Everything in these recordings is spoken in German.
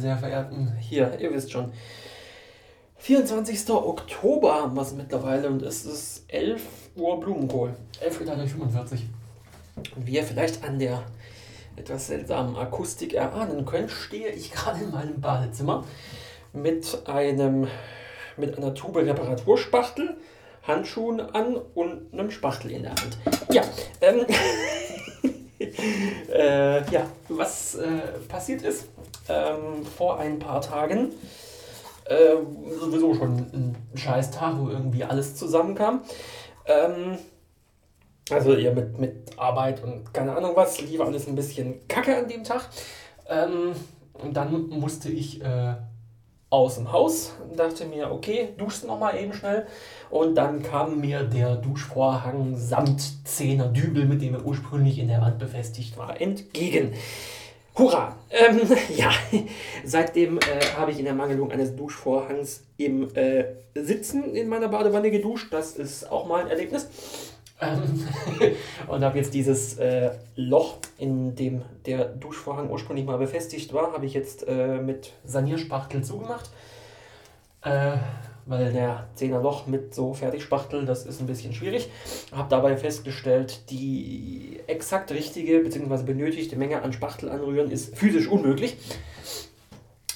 sehr verehrten, hier, ihr wisst schon. 24. Oktober haben wir es mittlerweile und es ist 11 Uhr Blumenkohl. 11.45 Und wie ihr vielleicht an der etwas seltsamen Akustik erahnen könnt, stehe ich gerade in meinem Badezimmer mit einem mit einer Tube Reparaturspachtel, Handschuhen an und einem Spachtel in der Hand. Ja, ähm, äh, ja, was äh, passiert ist ähm, vor ein paar Tagen, äh, sowieso schon ein scheiß Tag, wo irgendwie alles zusammenkam. Ähm, also ja, mit, mit Arbeit und keine Ahnung was, lief alles ein bisschen kacke an dem Tag. Ähm, und dann musste ich äh, aus dem Haus, dachte mir, okay, duschst noch mal eben schnell. Und dann kam mir der Duschvorhang samt Zehner Dübel, mit dem er ursprünglich in der Wand befestigt war, entgegen. Hurra! Ähm, ja, seitdem äh, habe ich in der Mangelung eines Duschvorhangs im äh, Sitzen in meiner Badewanne geduscht. Das ist auch mal ein Erlebnis. Ähm, und habe jetzt dieses äh, Loch, in dem der Duschvorhang ursprünglich mal befestigt war, habe ich jetzt äh, mit Sanierspachtel zugemacht. Weil der 10er Loch mit so Fertigspachtel, das ist ein bisschen schwierig. Habe dabei festgestellt, die exakt richtige bzw. benötigte Menge an Spachtel anrühren ist physisch unmöglich.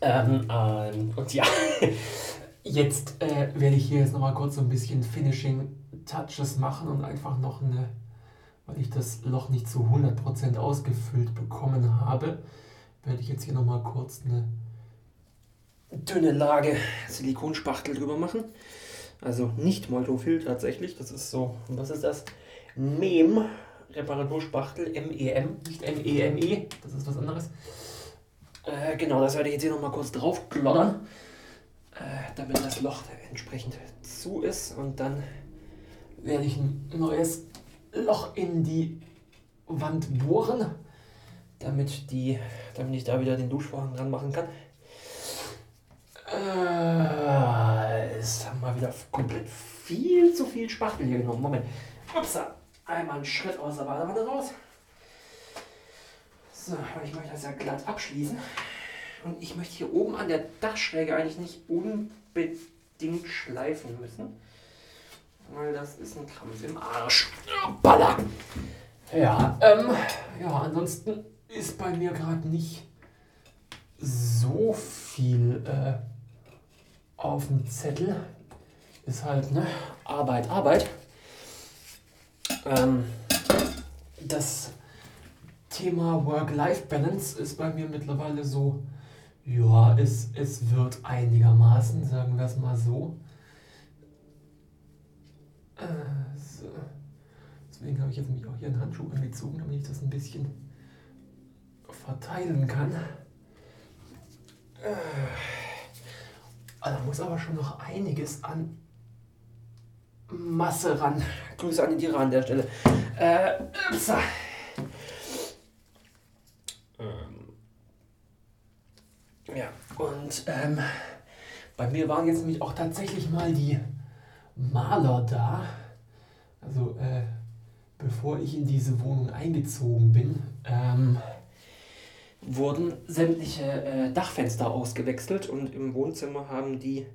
Ähm, ähm, und ja, jetzt äh, werde ich hier jetzt nochmal kurz so ein bisschen Finishing Touches machen und einfach noch eine, weil ich das Loch nicht zu 100% ausgefüllt bekommen habe, werde ich jetzt hier nochmal kurz eine dünne Lage Silikonspachtel drüber machen. Also nicht Moltofil tatsächlich, das ist so, was ist das? MEM, Reparaturspachtel, MEM, nicht MEME, -E, das ist was anderes. Äh, genau, das werde ich jetzt hier nochmal kurz drauf kloddern, äh, damit das Loch entsprechend zu ist und dann werde ich ein neues Loch in die Wand bohren, damit, die, damit ich da wieder den Duschvorhang dran machen kann. Äh, es haben wir wieder komplett viel zu viel Spachtel hier genommen. Moment. Upsa. Einmal einen Schritt aus der Badewanne raus. So, weil ich möchte das ja glatt abschließen. Und ich möchte hier oben an der Dachschräge eigentlich nicht unbedingt schleifen müssen. Weil das ist ein Krampf im Arsch. Baller! Ja, ähm, ja, ansonsten ist bei mir gerade nicht so viel äh, auf dem Zettel. Ist halt, ne, Arbeit, Arbeit. Ähm, das Thema Work-Life-Balance ist bei mir mittlerweile so, ja, es, es wird einigermaßen, sagen wir es mal so. Äh, so. Deswegen habe ich jetzt mich auch hier einen Handschuh angezogen, damit ich das ein bisschen verteilen kann. Äh, da muss aber schon noch einiges an Masse ran. Grüße an die Tiere an der Stelle. Äh. Ähm, ja, und ähm, bei mir waren jetzt nämlich auch tatsächlich mal die Maler da. Also äh, bevor ich in diese Wohnung eingezogen bin, ähm, wurden sämtliche äh, Dachfenster ausgewechselt und im Wohnzimmer haben die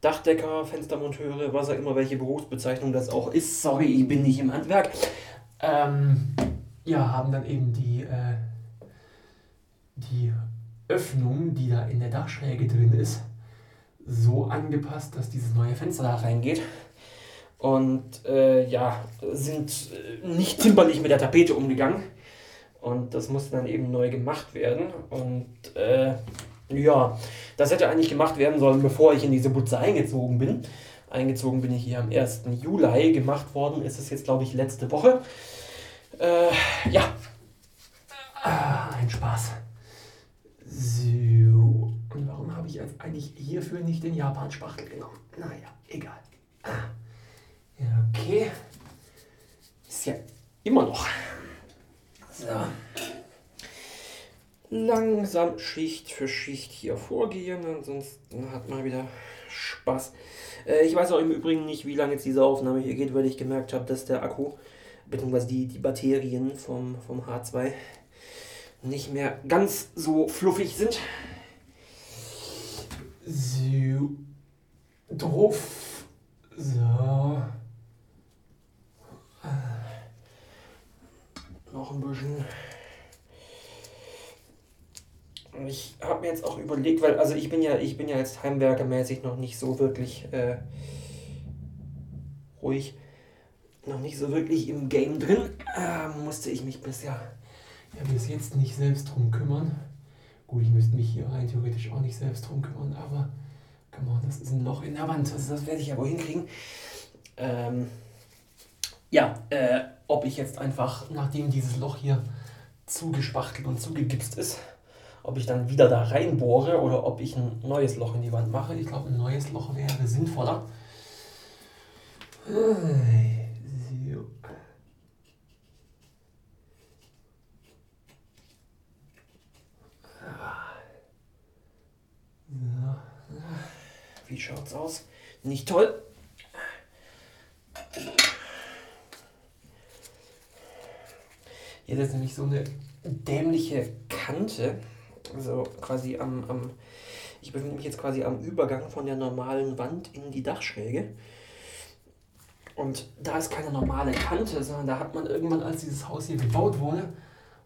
Dachdecker, Fenstermonteure, was auch immer, welche Berufsbezeichnung das auch ist, sorry, ich bin nicht im Handwerk, ähm, ja, haben dann eben die, äh, die Öffnung, die da in der Dachschräge drin ist, so angepasst, dass dieses neue Fenster da reingeht. Und äh, ja, sind äh, nicht zimperlich mit der Tapete umgegangen. Und das musste dann eben neu gemacht werden. Und äh, ja, das hätte eigentlich gemacht werden sollen, bevor ich in diese Butze eingezogen bin. Eingezogen bin ich hier am 1. Juli. Gemacht worden ist es jetzt, glaube ich, letzte Woche. Äh, ja. Ah, ein Spaß. So. Und warum habe ich jetzt eigentlich hierfür nicht den Japan-Spachtel genommen? Naja, egal. langsam Schicht für Schicht hier vorgehen, ansonsten hat man wieder Spaß. Äh, ich weiß auch im Übrigen nicht, wie lange jetzt diese Aufnahme hier geht, weil ich gemerkt habe, dass der Akku bzw. Die, die Batterien vom, vom H2 nicht mehr ganz so fluffig sind. So. Drauf. So. Noch ein bisschen. Ich habe mir jetzt auch überlegt, weil also ich bin ja, ich bin ja jetzt heimwerkermäßig noch nicht so wirklich äh, ruhig, noch nicht so wirklich im Game drin. Äh, musste ich mich bisher ja bis jetzt nicht selbst drum kümmern. Gut, ich müsste mich hier rein theoretisch auch nicht selbst drum kümmern, aber come on, das ist ein Loch in der Wand. Also das werde ich ja wohl hinkriegen. Ähm, ja, äh, ob ich jetzt einfach, nachdem dieses Loch hier zugespachtelt und zugegipst ist, ob ich dann wieder da reinbohre oder ob ich ein neues Loch in die Wand mache. Ich glaube, ein neues Loch wäre sinnvoller. So. Wie schaut's aus? Nicht toll. Hier ist nämlich so eine dämliche Kante, also quasi am, am, ich befinde mich jetzt quasi am Übergang von der normalen Wand in die Dachschräge. Und da ist keine normale Kante, sondern da hat man irgendwann, als dieses Haus hier gebaut wurde,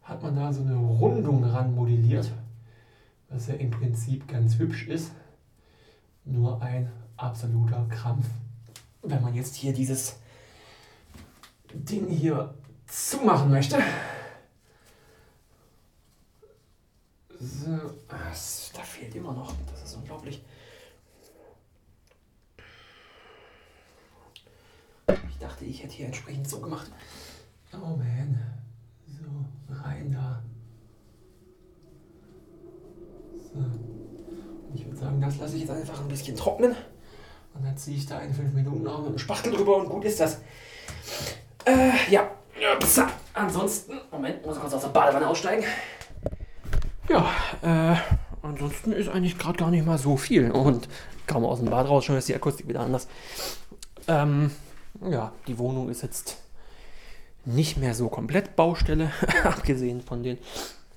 hat man da so eine Rundung ran modelliert, was ja im Prinzip ganz hübsch ist. Nur ein absoluter Krampf. Wenn man jetzt hier dieses Ding hier zumachen möchte. So, da fehlt immer noch. Das ist unglaublich. Ich dachte, ich hätte hier entsprechend so gemacht. Oh man. So, rein da. So. Ich würde sagen, das lasse ich jetzt einfach ein bisschen trocknen. Und dann ziehe ich da in 5 Minuten auch mit dem Spachtel drüber und gut ist das. Äh, ja. Ups. Ansonsten, Moment, muss ich kurz aus der Badewanne aussteigen. Ja, äh, ansonsten ist eigentlich gerade gar nicht mal so viel. Und kaum aus dem Bad raus, schon ist die Akustik wieder anders. Ähm, ja, die Wohnung ist jetzt nicht mehr so komplett Baustelle, abgesehen von den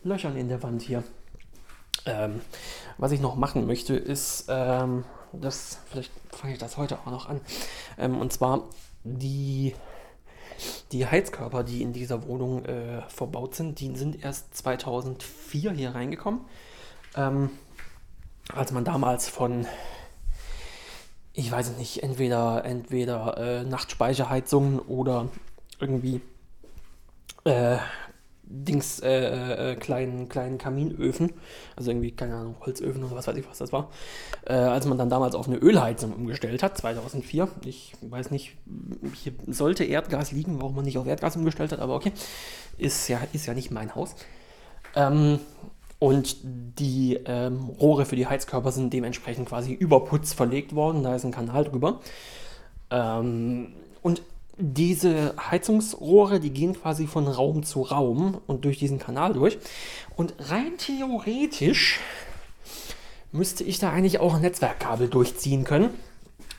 Löchern in der Wand hier. Ähm, was ich noch machen möchte, ist, ähm, das, vielleicht fange ich das heute auch noch an, ähm, und zwar die, die Heizkörper, die in dieser Wohnung äh, verbaut sind, die sind erst 2004 hier reingekommen. Ähm, als man damals von ich weiß nicht, entweder, entweder äh, Nachtspeicherheizungen oder irgendwie äh, Dings, äh, äh, kleinen, kleinen Kaminöfen, also irgendwie, keine Ahnung, Holzöfen oder was weiß ich, was das war, äh, als man dann damals auf eine Ölheizung umgestellt hat, 2004. Ich weiß nicht, hier sollte Erdgas liegen, warum man nicht auf Erdgas umgestellt hat, aber okay, ist ja, ist ja nicht mein Haus. Ähm, und die ähm, Rohre für die Heizkörper sind dementsprechend quasi über Putz verlegt worden, da ist ein Kanal drüber. Ähm, und diese Heizungsrohre, die gehen quasi von Raum zu Raum und durch diesen Kanal durch. Und rein theoretisch müsste ich da eigentlich auch ein Netzwerkkabel durchziehen können.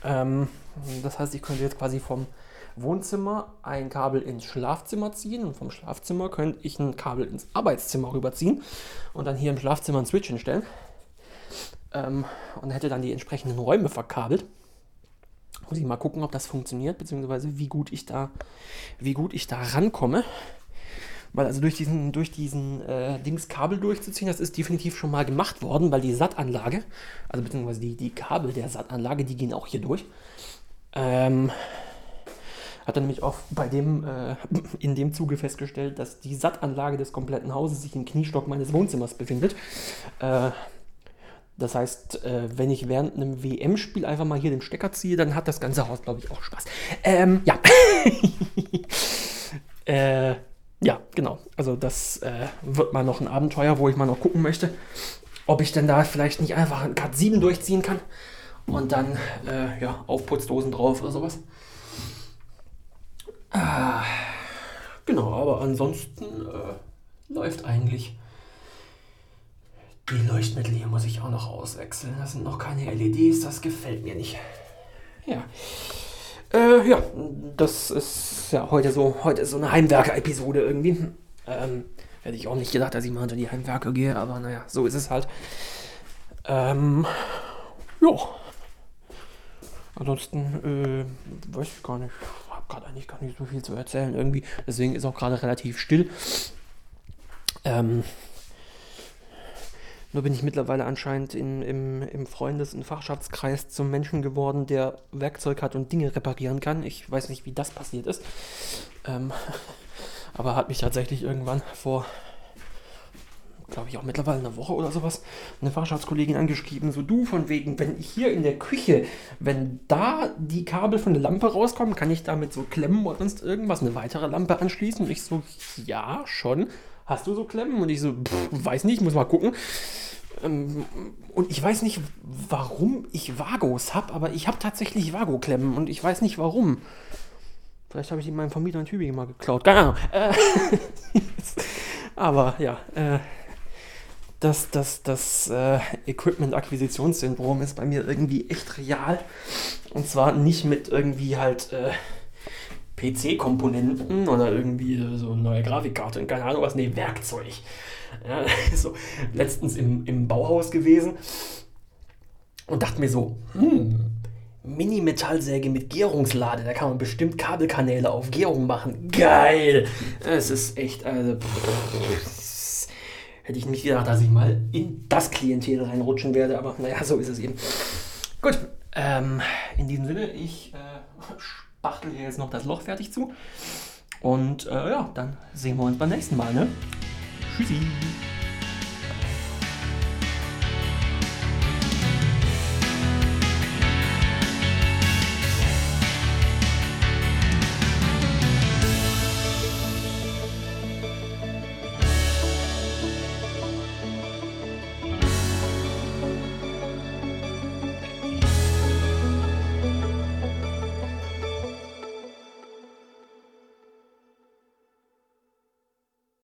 Ähm, das heißt, ich könnte jetzt quasi vom Wohnzimmer ein Kabel ins Schlafzimmer ziehen und vom Schlafzimmer könnte ich ein Kabel ins Arbeitszimmer rüberziehen und dann hier im Schlafzimmer einen Switch hinstellen. Ähm, und hätte dann die entsprechenden Räume verkabelt. Muss ich mal gucken, ob das funktioniert, beziehungsweise wie gut ich da, wie gut ich da rankomme. Weil also durch diesen, durch diesen äh, Dings Kabel durchzuziehen, das ist definitiv schon mal gemacht worden, weil die SAT-Anlage, also beziehungsweise die, die Kabel der SAT-Anlage, die gehen auch hier durch. Ähm, hat er nämlich auch bei dem, äh, in dem Zuge festgestellt, dass die SAT-Anlage des kompletten Hauses sich im Kniestock meines Wohnzimmers befindet. Äh, das heißt, äh, wenn ich während einem WM-Spiel einfach mal hier den Stecker ziehe, dann hat das ganze Haus, glaube ich, auch Spaß. Ähm, ja. äh, ja, genau. Also das äh, wird mal noch ein Abenteuer, wo ich mal noch gucken möchte, ob ich denn da vielleicht nicht einfach ein Cut 7 durchziehen kann und dann äh, ja, Aufputzdosen drauf oder sowas. Ah, genau, aber ansonsten äh, läuft eigentlich. Die Leuchtmittel hier muss ich auch noch auswechseln. Das sind noch keine LEDs, das gefällt mir nicht. Ja. Äh, ja, das ist ja heute so, heute ist so eine Heimwerker-Episode irgendwie. Ähm, hätte ich auch nicht gedacht, dass ich mal unter die Heimwerker gehe, aber naja, so ist es halt. Ähm, ja. Ansonsten äh, weiß ich gar nicht. Ich habe gerade eigentlich gar nicht so viel zu erzählen irgendwie. Deswegen ist auch gerade relativ still. Ähm, nur bin ich mittlerweile anscheinend in, im, im Freundes- und Fachschaftskreis zum Menschen geworden, der Werkzeug hat und Dinge reparieren kann. Ich weiß nicht, wie das passiert ist. Ähm, aber hat mich tatsächlich irgendwann vor, glaube ich, auch mittlerweile eine Woche oder sowas, eine Fachschaftskollegin angeschrieben, so du von wegen, wenn ich hier in der Küche, wenn da die Kabel von der Lampe rauskommen, kann ich damit so klemmen oder sonst irgendwas, eine weitere Lampe anschließen? Und ich so, ja, schon hast du so Klemmen? Und ich so, pff, weiß nicht, muss mal gucken. Ähm, und ich weiß nicht, warum ich Vagos habe, aber ich habe tatsächlich Vago-Klemmen und ich weiß nicht warum. Vielleicht habe ich die meinem Vermieter in Tübingen mal geklaut. Keine Ahnung. Äh, aber ja, äh, das, das, das äh, Equipment-Akquisitionssyndrom ist bei mir irgendwie echt real. Und zwar nicht mit irgendwie halt äh, PC-Komponenten oder irgendwie so eine neue Grafikkarte und keine Ahnung was, nee, Werkzeug. Ja, so letztens im, im Bauhaus gewesen und dachte mir so, hm, Mini-Metallsäge mit Gärungslade, da kann man bestimmt Kabelkanäle auf Gärung machen. Geil! Es ist echt, also, pff, hätte ich nicht gedacht, dass ich mal in das Klientel reinrutschen werde, aber naja, so ist es eben. Gut, ähm, in diesem Sinne, ich äh, spachtel hier jetzt noch das Loch fertig zu. Und äh, ja, dann sehen wir uns beim nächsten Mal. Ne? Tschüssi.